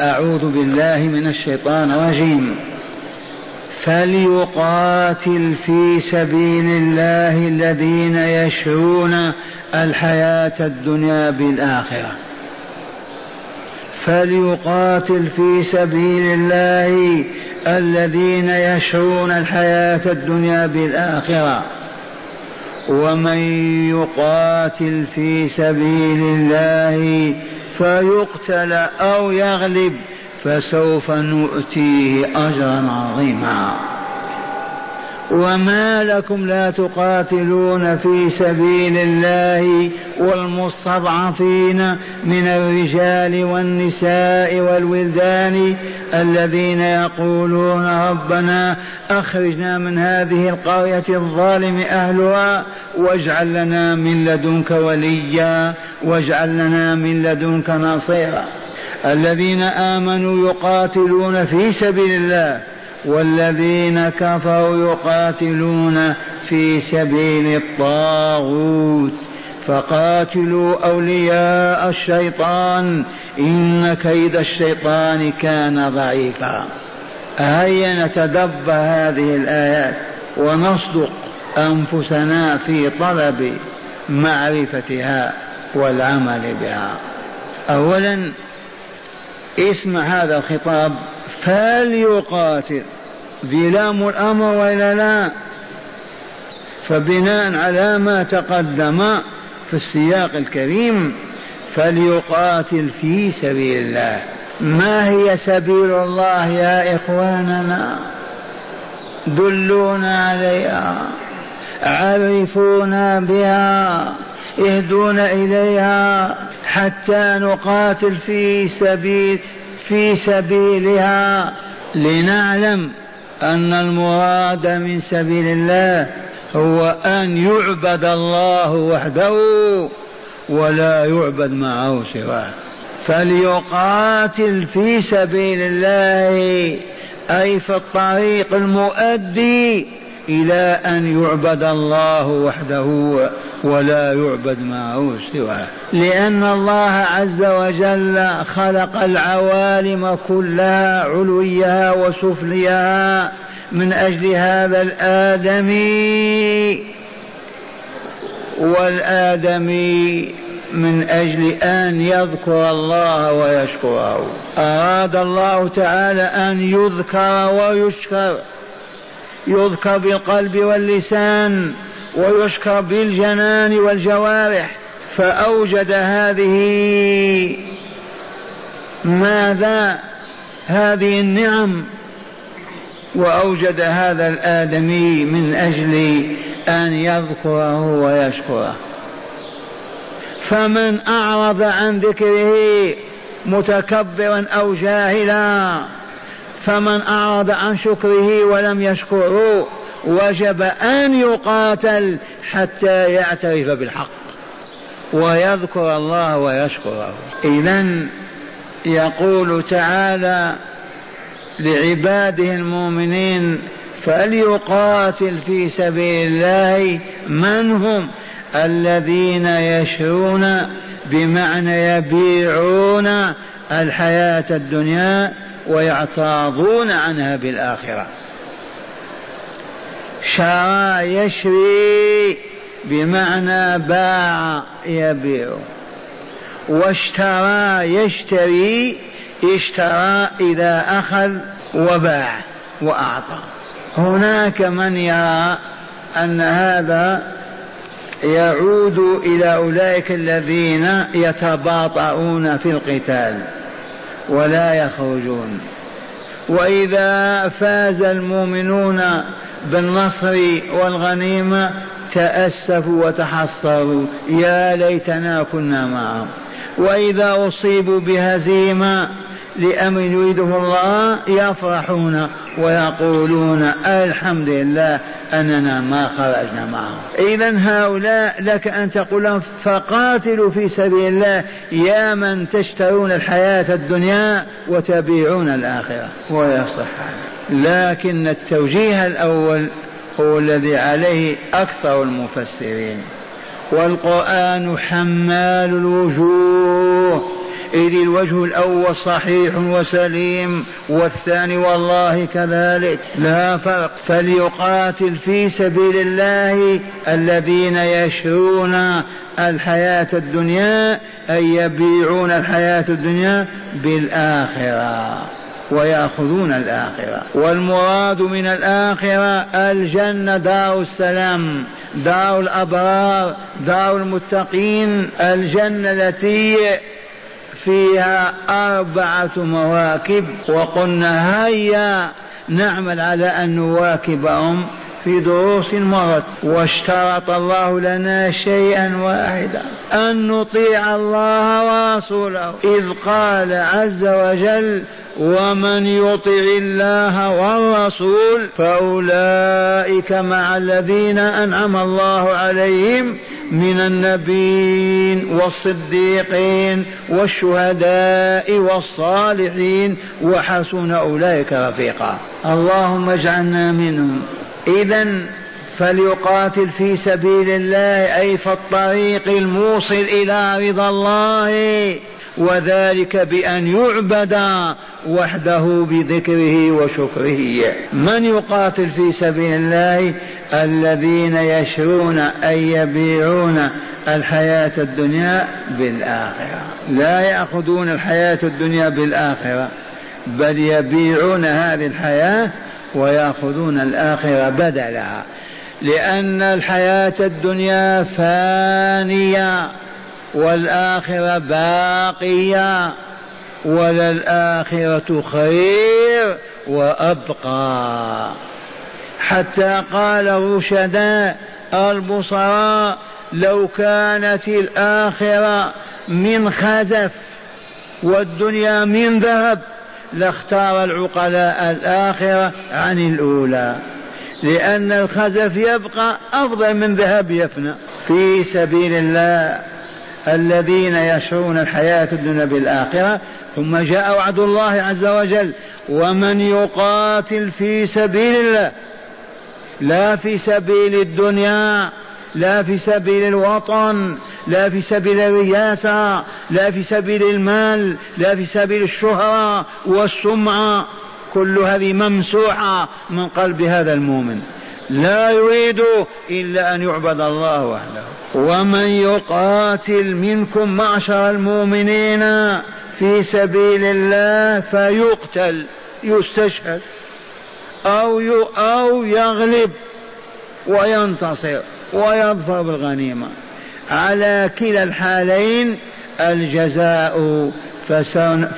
أعوذ بالله من الشيطان الرجيم. فليقاتل في سبيل الله الذين يشرون الحياة الدنيا بالآخرة. فليقاتل في سبيل الله الذين يشرون الحياة الدنيا بالآخرة. ومن يقاتل في سبيل الله فيقتل أو يغلب فسوف نؤتيه أجرا عظيما. وما لكم لا تقاتلون في سبيل الله والمستضعفين من الرجال والنساء والولدان الذين يقولون ربنا اخرجنا من هذه القريه الظالم اهلها واجعل لنا من لدنك وليا واجعل لنا من لدنك نصيرا الذين امنوا يقاتلون في سبيل الله والذين كفروا يقاتلون في سبيل الطاغوت فقاتلوا أولياء الشيطان إن كيد الشيطان كان ضعيفا. هيا نتدبر هذه الآيات ونصدق أنفسنا في طلب معرفتها والعمل بها. اولا اسمع هذا الخطاب فليقاتل. ذي لام الأمر وإلا لا؟ فبناء على ما تقدم في السياق الكريم فليقاتل في سبيل الله. ما هي سبيل الله يا إخواننا؟ دلونا عليها عرفونا بها اهدونا إليها حتى نقاتل في سبيل في سبيلها. لنعلم أن المراد من سبيل الله هو أن يعبد الله وحده ولا يعبد معه سواه. فليقاتل في سبيل الله أي في الطريق المؤدي إلى أن يعبد الله وحده ولا يعبد معه سواه. لأن الله عز وجل خلق العوالم كلها علويها وسفليها. من أجل هذا الآدمي والآدمي من أجل أن يذكر الله ويشكره. أراد الله تعالى أن يذكر ويشكر. يذكر بالقلب واللسان ويشكر بالجنان والجوارح فأوجد هذه ماذا؟ هذه النعم وأوجد هذا الآدمي من أجل أن يذكره ويشكره. فمن أعرض عن ذكره متكبرا أو جاهلا فمن أعرض عن شكره ولم يشكره وجب أن يقاتل حتى يعترف بالحق. ويذكر الله ويشكره. إذا يقول تعالى لعباده المؤمنين فليقاتل في سبيل الله من هم؟ الذين يشرون بمعنى يبيعون الحياة الدنيا ويعتاضون عنها بالآخرة. شرى يشري بمعنى باع يبيع. واشترى يشتري اشترى إذا أخذ وباع وأعطى. هناك من يرى أن هذا يعود إلى أولئك الذين يتباطؤون في القتال. ولا يخرجون. وإذا فاز المؤمنون بالنصر والغنيمة تأسفوا وتحصروا. يا ليتنا كنا معهم. وإذا أصيبوا بهزيمة لأمر يريده الله يفرحون ويقولون الحمد لله أننا ما خرجنا معهم إذا هؤلاء لك أن تقول لهم فقاتلوا في سبيل الله يا من تشترون الحياة الدنيا وتبيعون الآخرة. ويصح لكن التوجيه الأول هو الذي عليه أكثر المفسرين. والقرآن حمال الوجوه. إذ الوجه الأول صحيح وسليم والثاني والله كذلك. لا فرق. فليقاتل في سبيل الله الذين يشرون الحياة الدنيا أي يبيعون الحياة الدنيا بالآخرة ويأخذون الآخرة. والمراد من الآخرة الجنة دار السلام دار الأبرار دار المتقين الجنة التي فيها أربعة مواكب وقلنا هيا نعمل على أن نواكبهم في دروس مرت. واشترط الله لنا شيئا واحدا أن نطيع الله ورسوله. إذ قال عز وجل ومن يطع الله والرسول فأولئك مع الذين أنعم الله عليهم من النبيين والصديقين والشهداء والصالحين وحسن أولئك رفيقا. اللهم اجعلنا منهم. إذا فليقاتل في سبيل الله أي في الطريق الموصل إلى رضا الله وذلك بأن يعبد وحده بذكره وشكره. من يقاتل في سبيل الله؟ الذين يشرون أي يبيعون الحياة الدنيا بالآخرة. لا يأخذون الحياة الدنيا بالآخرة بل يبيعون هذه الحياة ويأخذون الآخرة بدلها. لأن الحياة الدنيا فانية والآخرة باقية وللآخرة خير وأبقى. حتى قال الرشداء البصراء لو كانت الآخرة من خزف والدنيا من ذهب لاختار العقلاء الآخرة عن الأولى. لأن الخزف يبقى أفضل من ذهب يفنى. في سبيل الله الذين يشرون الحياة الدنيا بالآخرة ثم جاء وعد الله عز وجل ومن يقاتل في سبيل الله لا في سبيل الدنيا لا في سبيل الوطن لا في سبيل الرياسة لا في سبيل المال لا في سبيل الشهرة والسمعة. كل هذه ممسوحة من قلب هذا المؤمن. لا يريد إلا أن يعبد الله وحده. ومن يقاتل منكم معشر المؤمنين في سبيل الله فيقتل يستشهد. أو أو يغلب وينتصر ويظفر بالغنيمة. على كلا الحالين الجزاء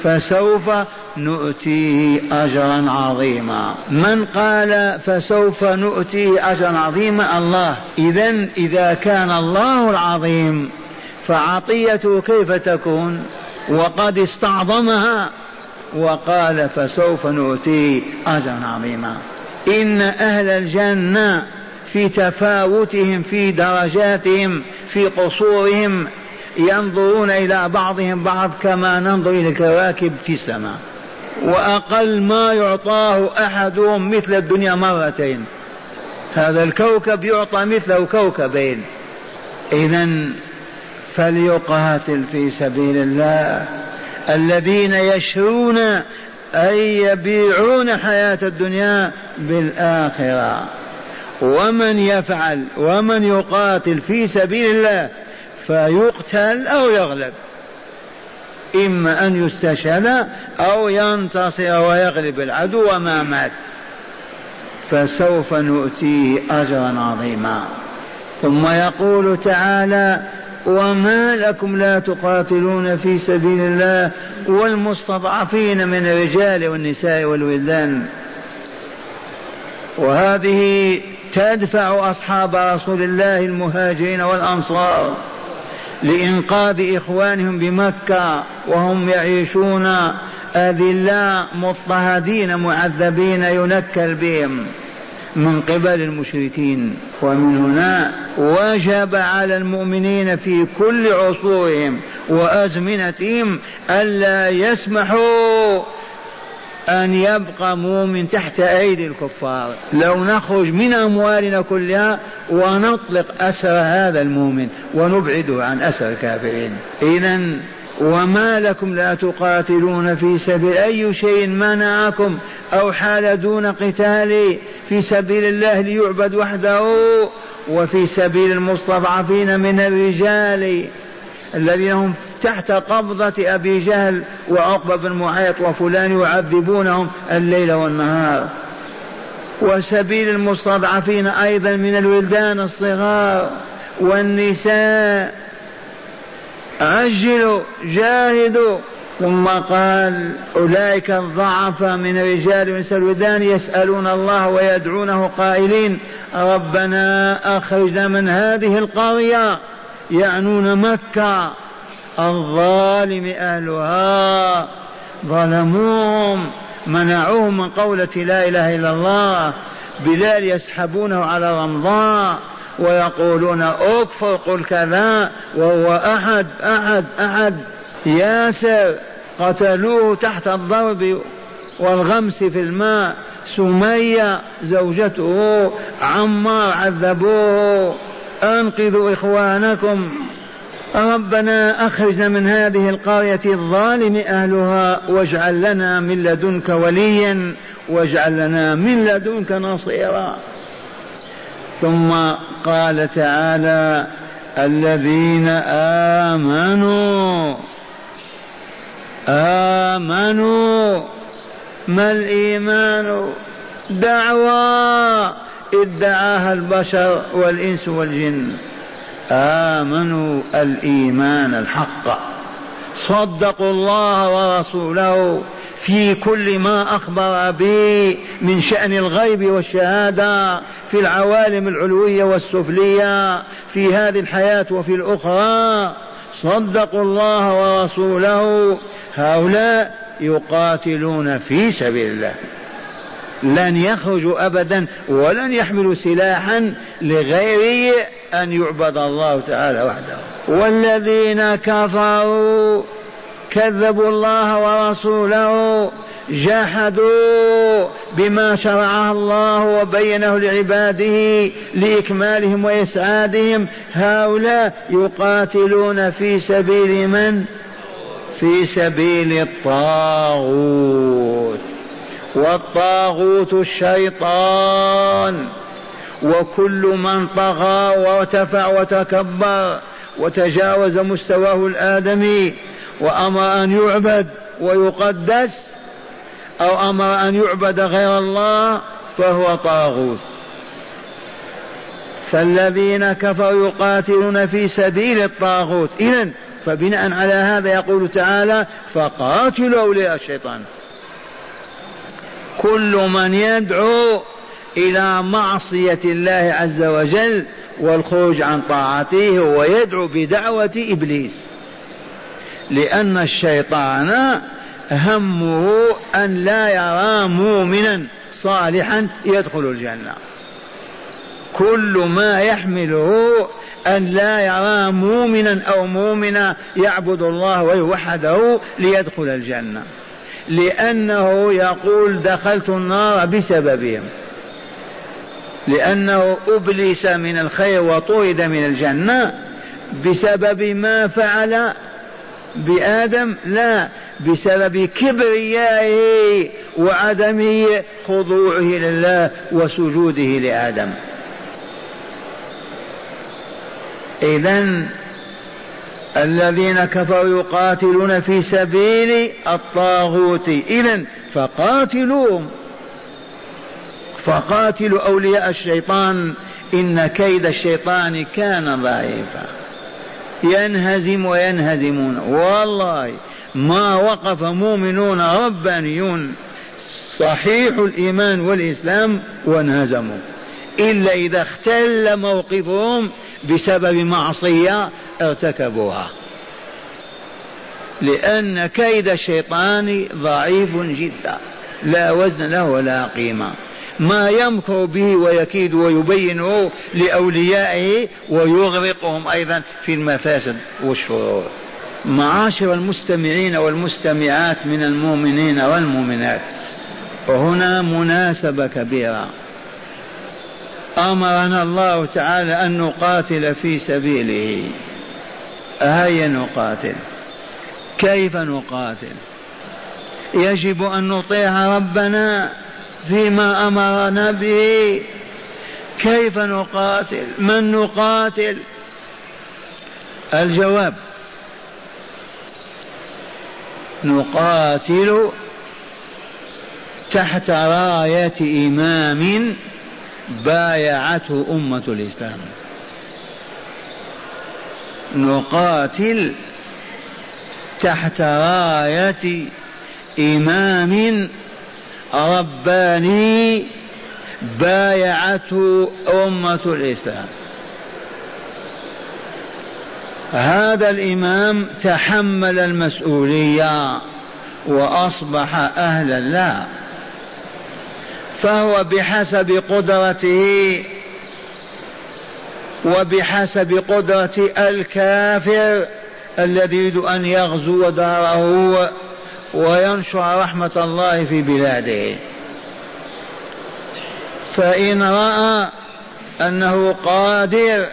فسوف نؤتيه أجرا عظيما. من قال فسوف نؤتيه أجرا عظيما؟ الله. إذا إذا كان الله العظيم فعطيته كيف تكون؟ وقد استعظمها. وقال فسوف نؤتيه أجرا عظيما. إن أهل الجنة في تفاوتهم في درجاتهم في قصورهم ينظرون إلى بعضهم بعض كما ننظر إلى الكواكب في السماء. وأقل ما يعطاه أحدهم مثل الدنيا مرتين. هذا الكوكب يعطى مثله كوكبين. إذا فليقاتل في سبيل الله. الذين يشرون أي يبيعون حياة الدنيا بالآخرة. ومن يفعل ومن يقاتل في سبيل الله فيقتل أو يغلب. إما أن يستشهد أو ينتصر ويغلب العدو وما مات. فسوف نؤتيه أجرا عظيما. ثم يقول تعالى وما لكم لا تقاتلون في سبيل الله والمستضعفين من الرجال والنساء والولدان. وهذه تدفع أصحاب رسول الله المهاجرين والأنصار لإنقاذ إخوانهم بمكة وهم يعيشون أذلاء مضطهدين معذبين ينكل بهم. من قبل المشركين ومن هنا وجب على المؤمنين في كل عصورهم وأزمنتهم ألا يسمحوا أن يبقى مؤمن تحت أيدي الكفار. لو نخرج من أموالنا كلها ونطلق أسر هذا المؤمن ونبعده عن أسر الكافرين. إذا وما لكم لا تقاتلون في سبيل أي شيء منعكم أو حال دون قتال في سبيل الله ليعبد وحده وفي سبيل المستضعفين من الرجال الذين هم تحت قبضة أبي جهل وعقبة بن معيط وفلان يعذبونهم الليل والنهار. وسبيل المستضعفين أيضا من الولدان الصغار والنساء عجلوا جاهدوا ثم قال أولئك الضعف من الرجال ونساء الودان يسألون الله ويدعونه قائلين ربنا أخرجنا من هذه القرية يعنون مكة. الظالم أهلها ظلموهم منعوهم من قولة لا إله إلا الله بلال يسحبونه على رمضان. ويقولون اكفر قل كذا وهو أحد أحد أحد ياسر قتلوه تحت الضرب والغمس في الماء سمية زوجته عمار عذبوه أنقذوا إخوانكم ربنا أخرجنا من هذه القرية الظالم أهلها واجعل لنا من لدنك وليا واجعل لنا من لدنك نصيرا ثم قال تعالى الذين آمنوا آمنوا ما الإيمان دعوى ادعاها البشر والإنس والجن آمنوا الإيمان الحق صدقوا الله ورسوله في كل ما أخبر به من شأن الغيب والشهادة في العوالم العلوية والسفلية في هذه الحياة وفي الأخرى. صدقوا الله ورسوله هؤلاء يقاتلون في سبيل الله. لن يخرجوا ابدا ولن يحملوا سلاحا لغير أن يعبد الله تعالى وحده. والذين كفروا كذبوا الله ورسوله جحدوا بما شرعه الله وبينه لعباده لإكمالهم وإسعادهم. هؤلاء يقاتلون في سبيل من؟ في سبيل الطاغوت. والطاغوت الشيطان. وكل من طغى وارتفع وتكبر وتجاوز مستواه الآدمي وأمر أن يعبد ويقدس أو أمر أن يعبد غير الله فهو طاغوت. فالذين كفروا يقاتلون في سبيل الطاغوت. إذا فبناء على هذا يقول تعالى فقاتلوا أولياء الشيطان كل من يدعو إلى معصية الله عز وجل والخروج عن طاعته ويدعو بدعوة إبليس. لأن الشيطان همه أن لا يرى مؤمنا صالحا يدخل الجنة. كل ما يحمله أن لا يرى مؤمنا أو مؤمنا يعبد الله ويوحده ليدخل الجنة. لأنه يقول دخلت النار بسببهم. لأنه أبلس من الخير وطرد من الجنة بسبب ما فعل بآدم لا بسبب كبريائه وعدم خضوعه لله وسجوده لآدم. إذا الذين كفروا يقاتلون في سبيل الطاغوت. إذا فقاتلوهم. فقاتلوا أولياء الشيطان. إن كيد الشيطان كان ضعيفا. ينهزم وينهزمون. والله ما وقف مؤمنون ربانيون صحيح الإيمان والإسلام وانهزموا. إلا إذا اختل موقفهم بسبب معصية ارتكبوها. لأن كيد الشيطان ضعيف جدا. لا وزن له ولا قيمة. ما يمكر به ويكيد ويبينه لأوليائه ويغرقهم أيضا في المفاسد والشرور. معاشر المستمعين والمستمعات من المؤمنين والمؤمنات وهنا مناسبة كبيرة. أمرنا الله تعالى أن نقاتل في سبيله. هيا نقاتل؟ كيف نقاتل؟ يجب أن نطيع ربنا فيما أمرنا به. كيف نقاتل؟ من نقاتل؟ الجواب نقاتل تحت راية إمام بايعته أمة الإسلام. نقاتل تحت راية إمام رباني بايعته أمة الإسلام. هذا الإمام تحمل المسؤولية وأصبح أهلا لها فهو بحسب قدرته وبحسب قدرة الكافر الذي يريد أن يغزو داره وينشر رحمة الله في بلاده. فإن رأى أنه قادر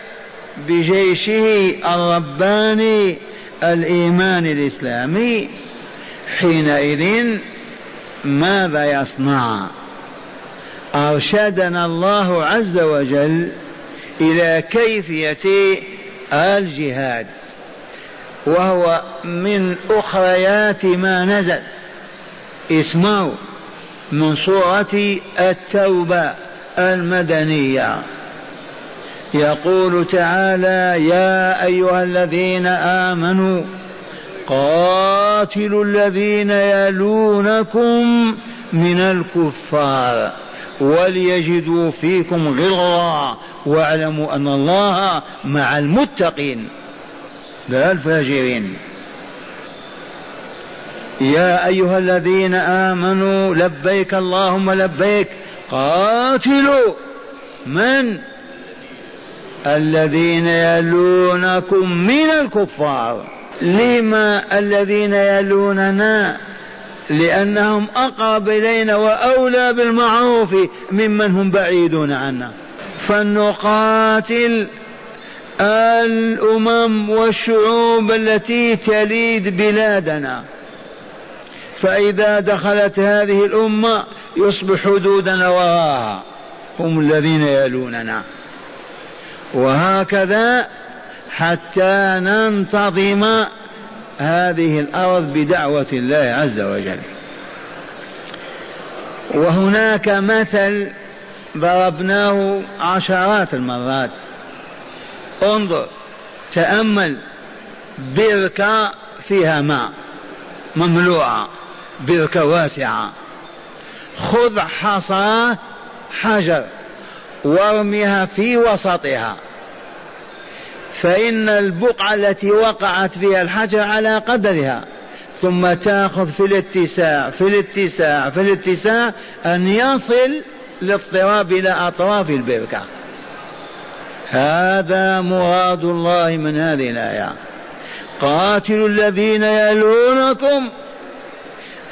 بجيشه الرباني الإيمان الإسلامي حينئذ ماذا يصنع؟ أرشدنا الله عز وجل إلى كيفية الجهاد. وهو من أخريات ما نزل. اسمعوا من سورة التوبة المدنية. يقول تعالى يا أيها الذين آمنوا قاتلوا الذين يلونكم من الكفار وليجدوا فيكم غلظة واعلموا أن الله مع المتقين. لا الفاجرين يا أيها الذين آمنوا لبيك اللهم لبيك قاتلوا من؟ الذين يلونكم من الكفار. لما الذين يلوننا؟ لأنهم أقرب إلينا وأولى بالمعروف ممن هم بعيدون عنا. فلنقاتل الأمم والشعوب التي تليد بلادنا. فإذا دخلت هذه الأمة يصبح حدودنا وراها هم الذين يلوننا. وهكذا حتى ننتظم هذه الأرض بدعوة الله عز وجل. وهناك مثل ضربناه عشرات المرات. انظر تأمل بركة فيها ماء مملوءة بركة واسعة. خذ حصى حجر وارميها في وسطها. فإن البقعة التي وقعت فيها الحجر على قدرها ثم تأخذ في الاتساع في الاتساع في الاتساع أن يصل الاضطراب إلى أطراف البركة. هذا مراد الله من هذه الآية. قاتلوا الذين يلونكم.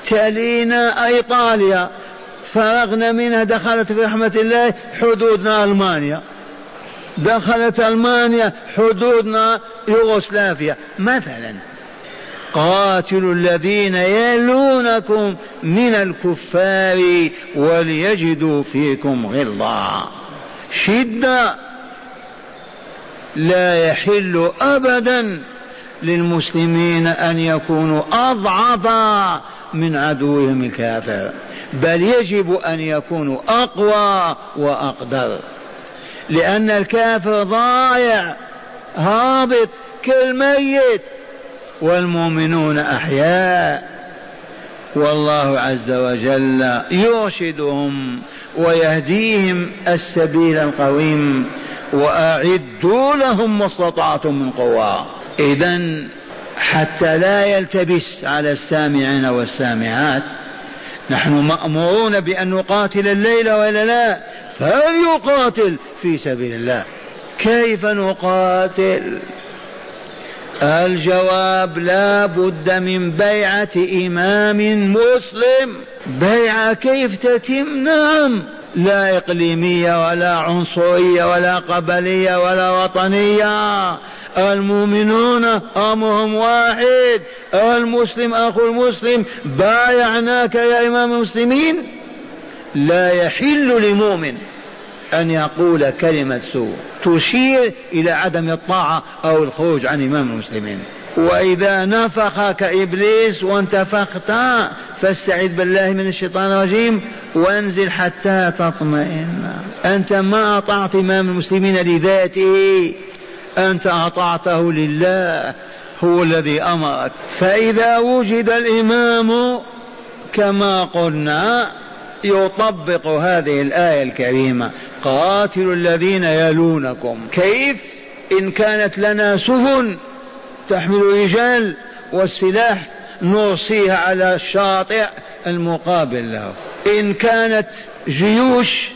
تلينا إيطاليا. فرغنا منها دخلت في رحمة الله حدودنا ألمانيا. دخلت ألمانيا حدودنا يوغوسلافيا. مثلا قاتلوا الذين يلونكم من الكفار وليجدوا فيكم غلظة شدة. لا يحل أبدا للمسلمين أن يكونوا أضعف من عدوهم الكافر بل يجب أن يكونوا أقوى وأقدر. لأن الكافر ضايع هابط كالميت والمؤمنون أحياء. والله عز وجل يرشدهم ويهديهم السبيل القويم. وأعدوا لهم ما استطعتم من قوة. إذا حتى لا يلتبس على السامعين والسامعات نحن مأمورون بأن نقاتل الليل ولا لا فليقاتل في سبيل الله. كيف نقاتل؟ الجواب لا بد من بيعة إمام مسلم. بيعة كيف تتم؟ نعم. لا إقليمية ولا عنصرية ولا قبلية ولا وطنية. المؤمنون أمرهم واحد. المسلم أخو المسلم. بايعناك يا إمام المسلمين. لا يحل لمؤمن أن يقول كلمة سوء. تشير إلى عدم الطاعة أو الخروج عن إمام المسلمين. وإذا نفخك إبليس وانتفخت فاستعذ بالله من الشيطان الرجيم وانزل حتى تطمئن. أنت ما أطعت إمام المسلمين لذاته أنت أطعته لله هو الذي أمرك. فإذا وجد الإمام كما قلنا يطبق هذه الآية الكريمة قاتلوا الذين يلونكم. كيف؟ إن كانت لنا سفن تحمل رجال والسلاح نرسيها على الشاطئ المقابل له. إن كانت جيوش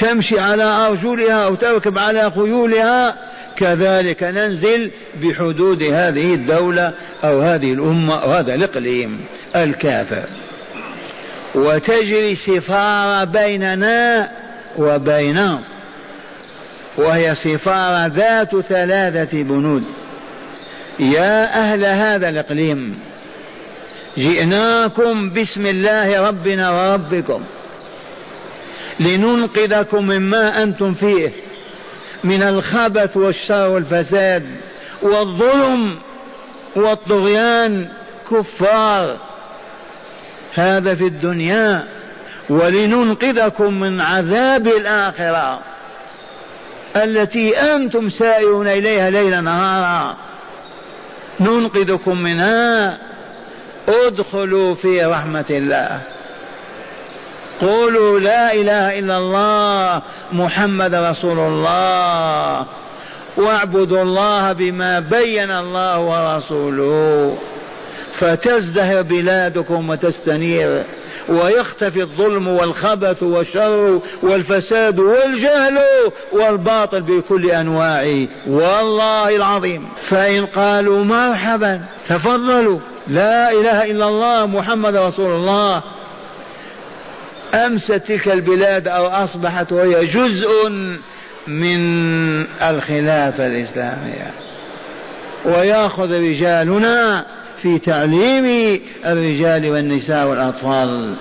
تمشي على أرجلها أو تركب على خيولها كذلك ننزل بحدود هذه الدولة أو هذه الأمة أو هذا الإقليم الكافر. وتجري سفارة بيننا وبينهم وهي سفارة ذات ثلاثة بنود. يا أهل هذا الإقليم جئناكم بسم الله ربنا وربكم لننقذكم مما أنتم فيه من الخبث والشر والفساد والظلم والطغيان. كفار هذا في الدنيا ولننقذكم من عذاب الآخرة التي أنتم سائرون إليها ليلا نهارا. ننقذكم منها. ادخلوا في رحمة الله. قولوا لا إله إلا الله محمد رسول الله. واعبدوا الله بما بين الله ورسوله. فتزدهر بلادكم وتستنير. ويختفي الظلم والخبث والشر والفساد والجهل والباطل بكل انواعه والله العظيم. فإن قالوا مرحبا تفضلوا. لا إله إلا الله محمد رسول الله. امست تلك البلاد أو أصبحت وهي جزء من الخلافة الإسلامية. ويأخذ رجالنا في تعليم الرجال والنساء والأطفال.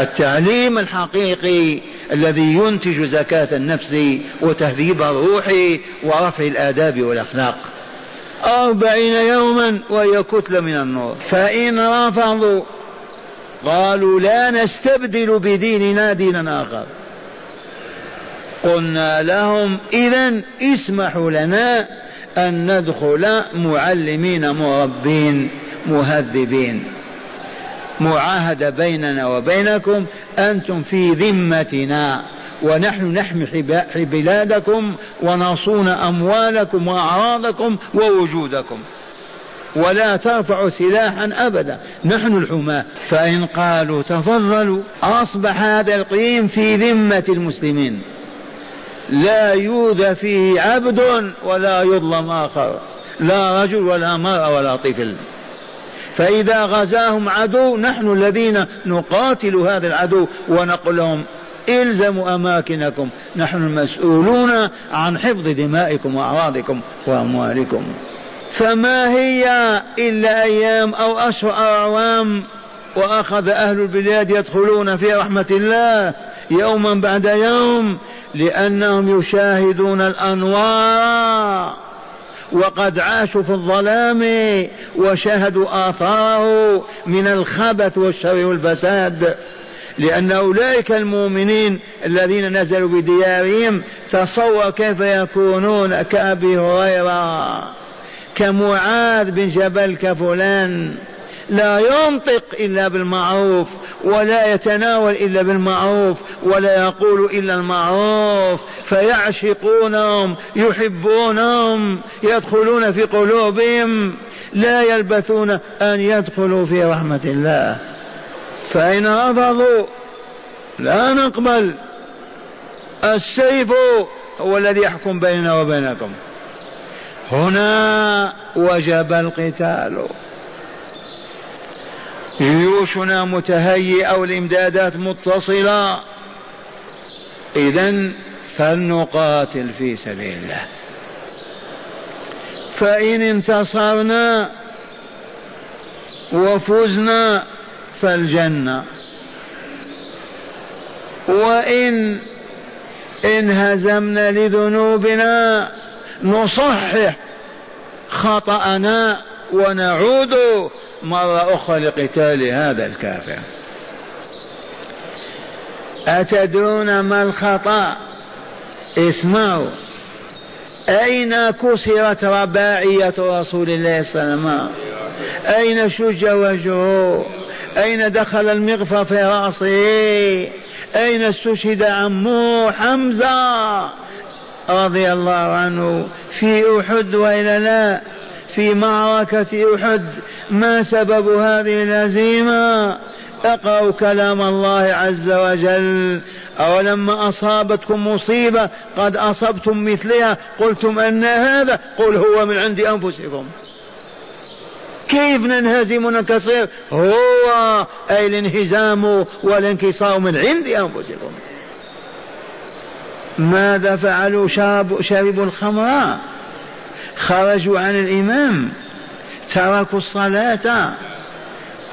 التعليم الحقيقي الذي ينتج زكاة النفس وتهذيب الروح ورفع الآداب والأخلاق. أربعين يوما وهي كتلة من النور. فإن رفضوا قالوا لا نستبدل بديننا دينا آخر. قلنا لهم إذا اسمحوا لنا أن ندخل معلمين مربين مهذبين. معاهدة بيننا وبينكم أنتم في ذمتنا ونحن نحمي بلادكم ونصون أموالكم وأعراضكم ووجودكم. ولا ترفعوا سلاحا أبدا. نحن الحماة. فإن قالوا تفضلوا أصبح هذا القيم في ذمة المسلمين. لا يوذى فيه عبد ولا يظلم آخر. لا رجل ولا مرأة ولا طفل. فإذا غزاهم عدو نحن الذين نقاتل هذا العدو ونقول لهم إلزموا أماكنكم نحن المسؤولون عن حفظ دمائكم وأعراضكم وأموالكم. فما هي إلا أيام أو أشهر أو أعوام وأخذ أهل البلاد يدخلون في رحمة الله يوما بعد يوم لأنهم يشاهدون الأنوار. وقد عاشوا في الظلام وشاهدوا آثاره من الخبث والشر والفساد. لأن أولئك المؤمنين الذين نزلوا بديارهم تصور كيف يكونون كأبي هريرة كمعاذ بن جبل كفلان. لا ينطق إلا بالمعروف ولا يتناول إلا بالمعروف ولا يقول إلا المعروف. فيعشقونهم يحبونهم يدخلون في قلوبهم. لا يلبثون أن يدخلوا في رحمة الله. فإن رفضوا لا نقبل. السيف هو الذي يحكم بيننا وبينكم. هنا وجب القتال. جيوشنا متهيئة والإمدادات متصلة. إذا فلنقاتل في سبيل الله. فإن انتصرنا وفزنا فالجنة. وإن انهزمنا لذنوبنا نصحح خطأنا ونعود مرة أخرى لقتال هذا الكافر. أتدرون ما الخطأ؟ اسمعوا. أين كسرت رباعية رسول الله صلى الله عليه وسلم؟ أين شج وجهه؟ أين دخل المغفر في رأسه؟ أين استشهد عمه حمزة رضي الله عنه في أحد وإلا لا؟ في معركة أحد ما سبب هذه الهزيمة؟ اقرأوا كلام الله عز وجل. أولما أصابتكم مصيبة قد أصبتم مثلها؟ قلتم أن هذا قل هو من عند أنفسكم. كيف ننهزم وننكسر؟ هو أي الانهزام والانكسار من عند أنفسكم. ماذا فعلوا شربوا الخمر؟ خرجوا عن الإمام تركوا الصلاة.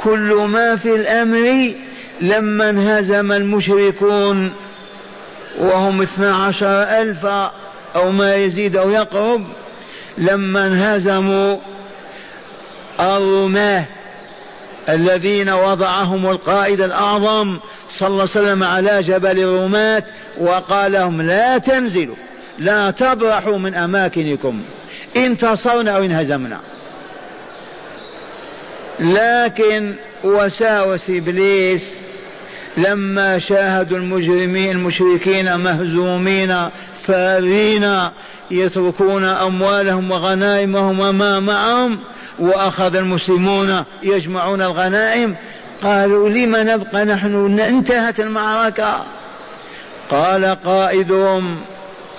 كل ما في الأمر لما انهزم المشركون وهم اثنا عشر ألف أو ما يزيد أو يقرب لما انهزموا الرماه الذين وضعهم القائد الأعظم صلى الله عليه وسلم على جبل الرماة وقال لهم لا تنزلوا لا تبرحوا من أماكنكم. انتصرنا أو انهزمنا. لكن وساوس إبليس لما شاهدوا المجرمين المشركين مهزومين فارين يتركون أموالهم وغنائمهم وما معهم وأخذ المسلمون يجمعون الغنائم. قالوا لم نبقى نحن؟ انتهت المعركة. قال قائدهم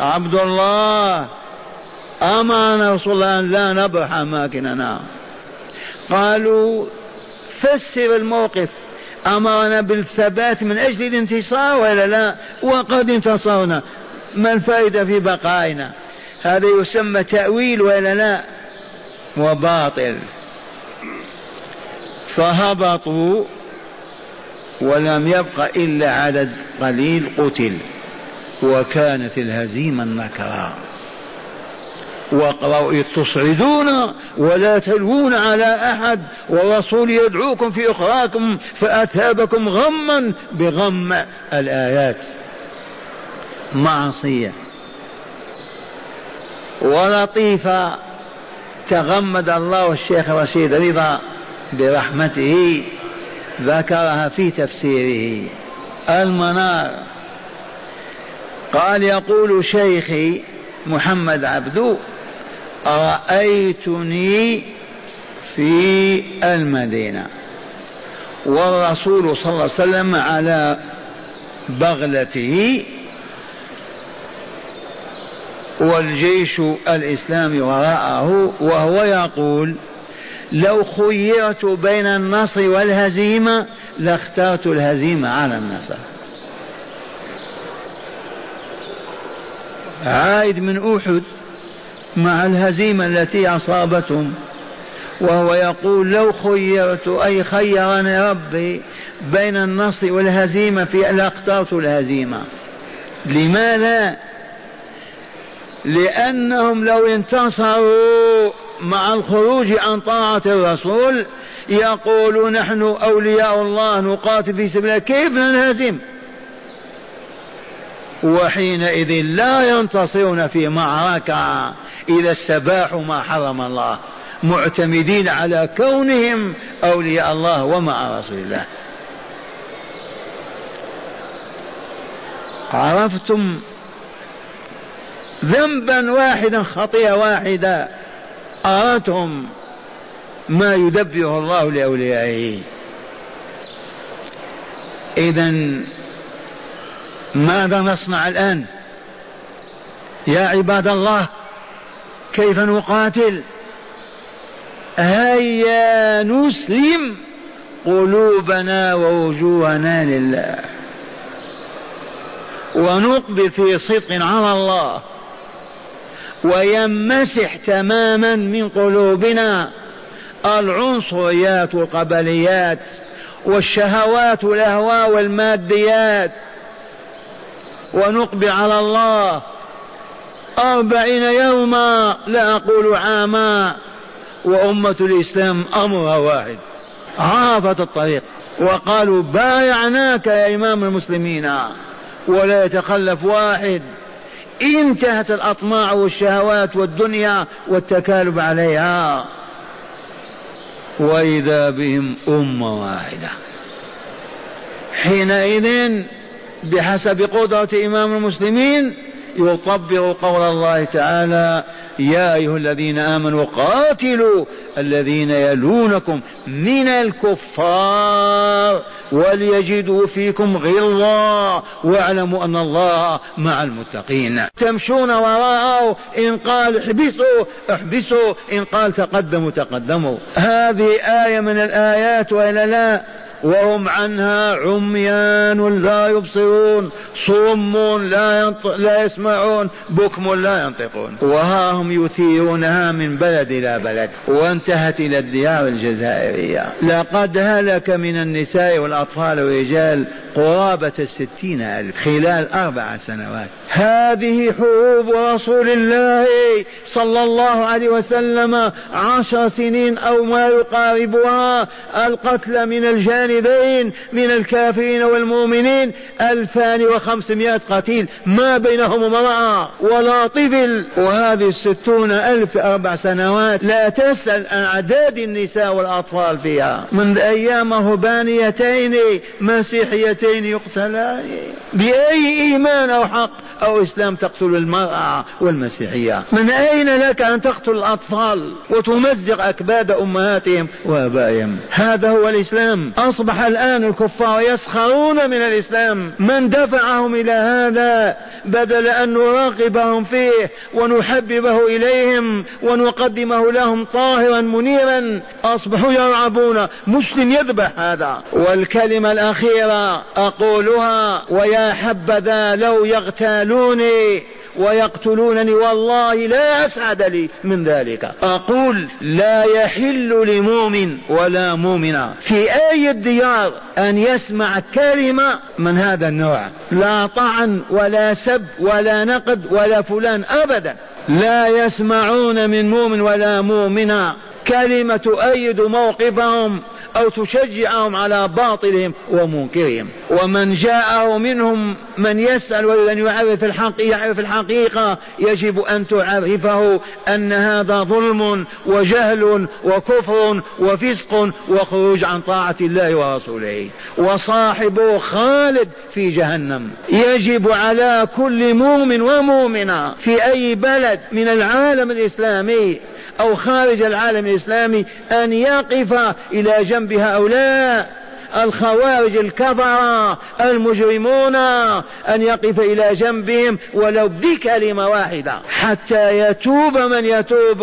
عبد الله أمرنا رسول الله أن لا نبرح أماكننا قالوا فسر الموقف. أمرنا بالثبات من أجل الانتصار ولا لا؟ وقد انتصرنا. ما الفائدة في بقائنا؟ هذا يسمى تأويل ولا لا؟ وباطل. فهبطوا ولم يبق إلا عدد قليل قتل. وكانت الهزيمة النكرة تصعدون ولا تلوون على أحد والرسول يدعوكم في أخراكم فأثابكم غما بغم الآيات. معصية. ولطيفة تغمد الله الشيخ رشيد رضا برحمته ذكرها في تفسيره. المنار. قال يقول شيخي محمد عبدو رأيتني في المدينة؟ والرسول صلى الله عليه وسلم على بغلته والجيش الإسلامي وراءه وهو يقول لو خيرت بين النصر والهزيمة لاخترت الهزيمة على النصر. عائد من أحد. مع الهزيمة التي أصابتهم. وهو يقول لو خيرت أي خيرني ربي بين النصر والهزيمة في لاخترت الهزيمة. لماذا؟ لأنهم لو انتصروا مع الخروج عن طاعة الرسول يقول نحن أولياء الله نقاتل في سبيل الله. كيف ننهزم؟ وحينئذ لا ينتصرون في معركة. إذا استباحوا ما حرم الله. معتمدين على كونهم أولياء الله ومع رسول الله. عرفتم ذنبا واحدا خطيئة واحدة. أرتهم ما يدبر الله لأوليائه. إذا ماذا نصنع الآن؟ يا عباد الله كيف نقاتل؟ هيا نسلم قلوبنا ووجوهنا لله. ونقبل في صدق على الله. ويمسح تماما من قلوبنا العنصريات والقبليات والشهوات والأهواء والماديات. ونقبل على الله. أربعين يوما لا أقول عاما وأمة الإسلام أمرها واحد. عرفت الطريق. وقالوا بايعناك يا إمام المسلمين ولا يتخلف واحد. انتهت الأطماع والشهوات والدنيا والتكالب عليها. وإذا بهم أمة واحدة. حينئذ بحسب قدرة إمام المسلمين يطبق قول الله تعالى يا أيها الذين آمنوا قاتلوا الذين يلونكم من الكفار وليجدوا فيكم غلظة واعلموا أن الله مع المتقين. تمشون وراءه إن قال احبسوا احبسوا إن قال تقدموا تقدموا. هذه آية من الآيات وإلا لا؟ وهم عنها عميان لا يبصرون صم لا, ينط... لا يسمعون بكم لا ينطقون. وها هم يثيرونها من بلد إلى بلد وانتهت إلى الديار الجزائرية. لقد هلك من النساء والأطفال والرجال قرابة الستين ألف خلال أربع سنوات. هذه حروب رسول الله صلى الله عليه وسلم عشر سنين أو ما يقاربها القتل من الجانبين من الكافرين والمؤمنين ألفان وخمسمائة قتيل ما بينهم امرأة ولا طفل. وهذه الستون ألف أربع سنوات لا تسأل عن أعداد النساء والأطفال فيها. من أيام رهبانيتين مسيحيتين يقتلان. بأي إيمان أو حق أو إسلام تقتل المرأة والمسيحية؟ من أين لك أن تقتل الأطفال وتمزق أكباد أمهاتهم وآبائهم؟ هذا هو الإسلام. أصبح الآن الكفار يسخرون من الإسلام. من دفعهم إلى هذا بدل أن نراقبهم فيه ونحببه إليهم ونقدمه لهم طاهرا منيرا أصبحوا يرعبون. مسلم يذبح هذا. والكلمة الأخيرة أقولها ويا حبذا لو يغتالوني ويقتلونني والله لا أسعد لي من ذلك. أقول لا يحل لمؤمن ولا مؤمنة في أي الديار أن يسمع كلمة من هذا النوع. لا طعن ولا سب ولا نقد ولا فلان أبدا. لا يسمعون من مؤمن ولا مؤمنة. كلمة تؤيد موقفهم. أو تشجعهم على باطلهم ومنكرهم. ومن جاءه منهم من يسأل أن يعرف الحق يعرف الحقيقة يجب أن تعرفه أن هذا ظلم وجهل وكفر وفسق وخروج عن طاعة الله ورسوله. وصاحبه خالد في جهنم. يجب على كل مؤمن ومؤمنة في أي بلد من العالم الإسلامي أو خارج العالم الإسلامي أن يقف إلى جنب هؤلاء الخوارج الكفرة المجرمون أن يقف إلى جنبهم ولو بكلمة واحدة. حتى يتوب من يتوب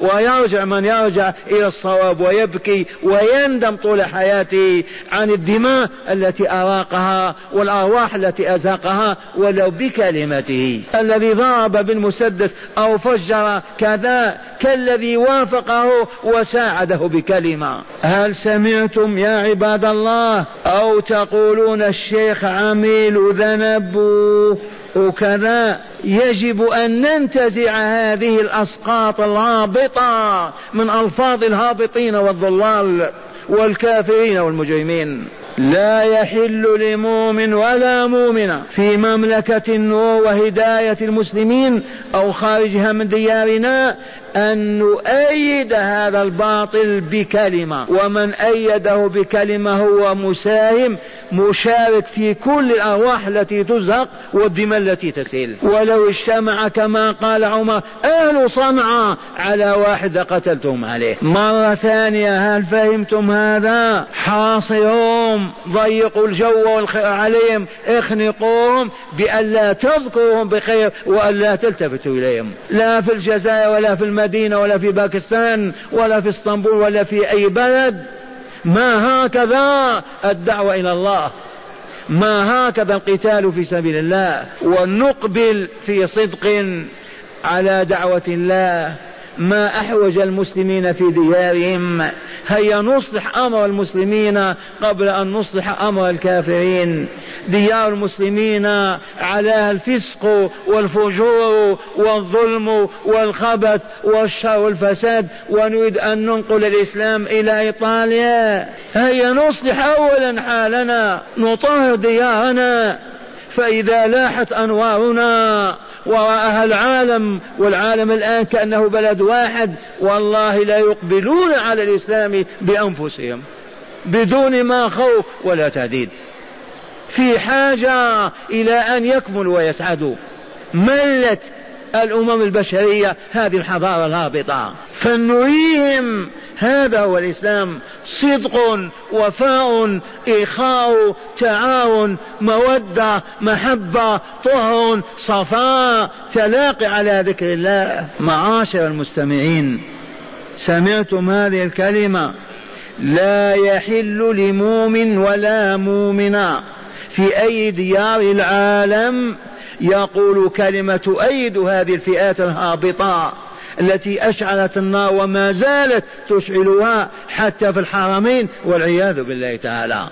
ويرجع من يرجع إلى الصواب ويبكي ويندم طول حياته عن الدماء التي أراقها والأرواح التي أزهقها ولو بكلمته. الذي ضرب بالمسدس أو فجر كذا كالذي وافقه وساعده بكلمة. هل سمعتم يا عباد الله الله أو تقولون الشيخ عميل ذنب وكذا يجب أن ننتزع هذه الأسقاط الهابطة من ألفاظ الهابطين والضلال والكافرين والمجرمين. لا يحل لمؤمن ولا مؤمنة في مملكة النور وهداية المسلمين أو خارجها من ديارنا أن نؤيد هذا الباطل بكلمة. ومن أيده بكلمة هو مساهم مشارك في كل الأرواح التي تزهق والدماء التي تسيل. ولو اجتمع كما قال عمر أهل صنعاء على واحد قتلتهم عليه. مرة ثانية هل فهمتم هذا؟ حاصرهم ضيقوا الجو عليهم اخنقوهم بأن لا تذكرهم بخير وأن لا تلتفتوا إليهم. لا في الجزائر ولا في المدينة ولا في باكستان ولا في اسطنبول ولا في أي بلد. ما هكذا الدعوة إلى الله؟ ما هكذا القتال في سبيل الله؟ ونقبل في صدق على دعوة الله. ما أحوج المسلمين في ديارهم. هيا نصلح أمر المسلمين قبل أن نصلح أمر الكافرين. ديار المسلمين على الفسق والفجور والظلم والخبث والشر والفساد ونريد أن ننقل الإسلام إلى إيطاليا. هيا نصلح أولا حالنا نطهر ديارنا. فإذا لاحت أنوارنا وراءها العالم والعالم الآن كأنه بلد واحد والله لا يقبلون على الإسلام بأنفسهم بدون ما خوف ولا تهديد. في حاجة إلى أن يكملوا ويسعدوا. ملت الأمم البشرية هذه الحضارة الهابطة. فنريهم هذا هو الإسلام صدق وفاء إخاء تعاون مودة محبة طهر صفاء تلاقي على ذكر الله. معاشر المستمعين سمعتم هذه الكلمة لا يحل لمؤمن ولا مؤمنا في أي ديار العالم يقول كلمة تؤيد هذه الفئات الهابطة التي أشعلت النار وما زالت تشعلها حتى في الحرمين والعياذ بالله تعالى.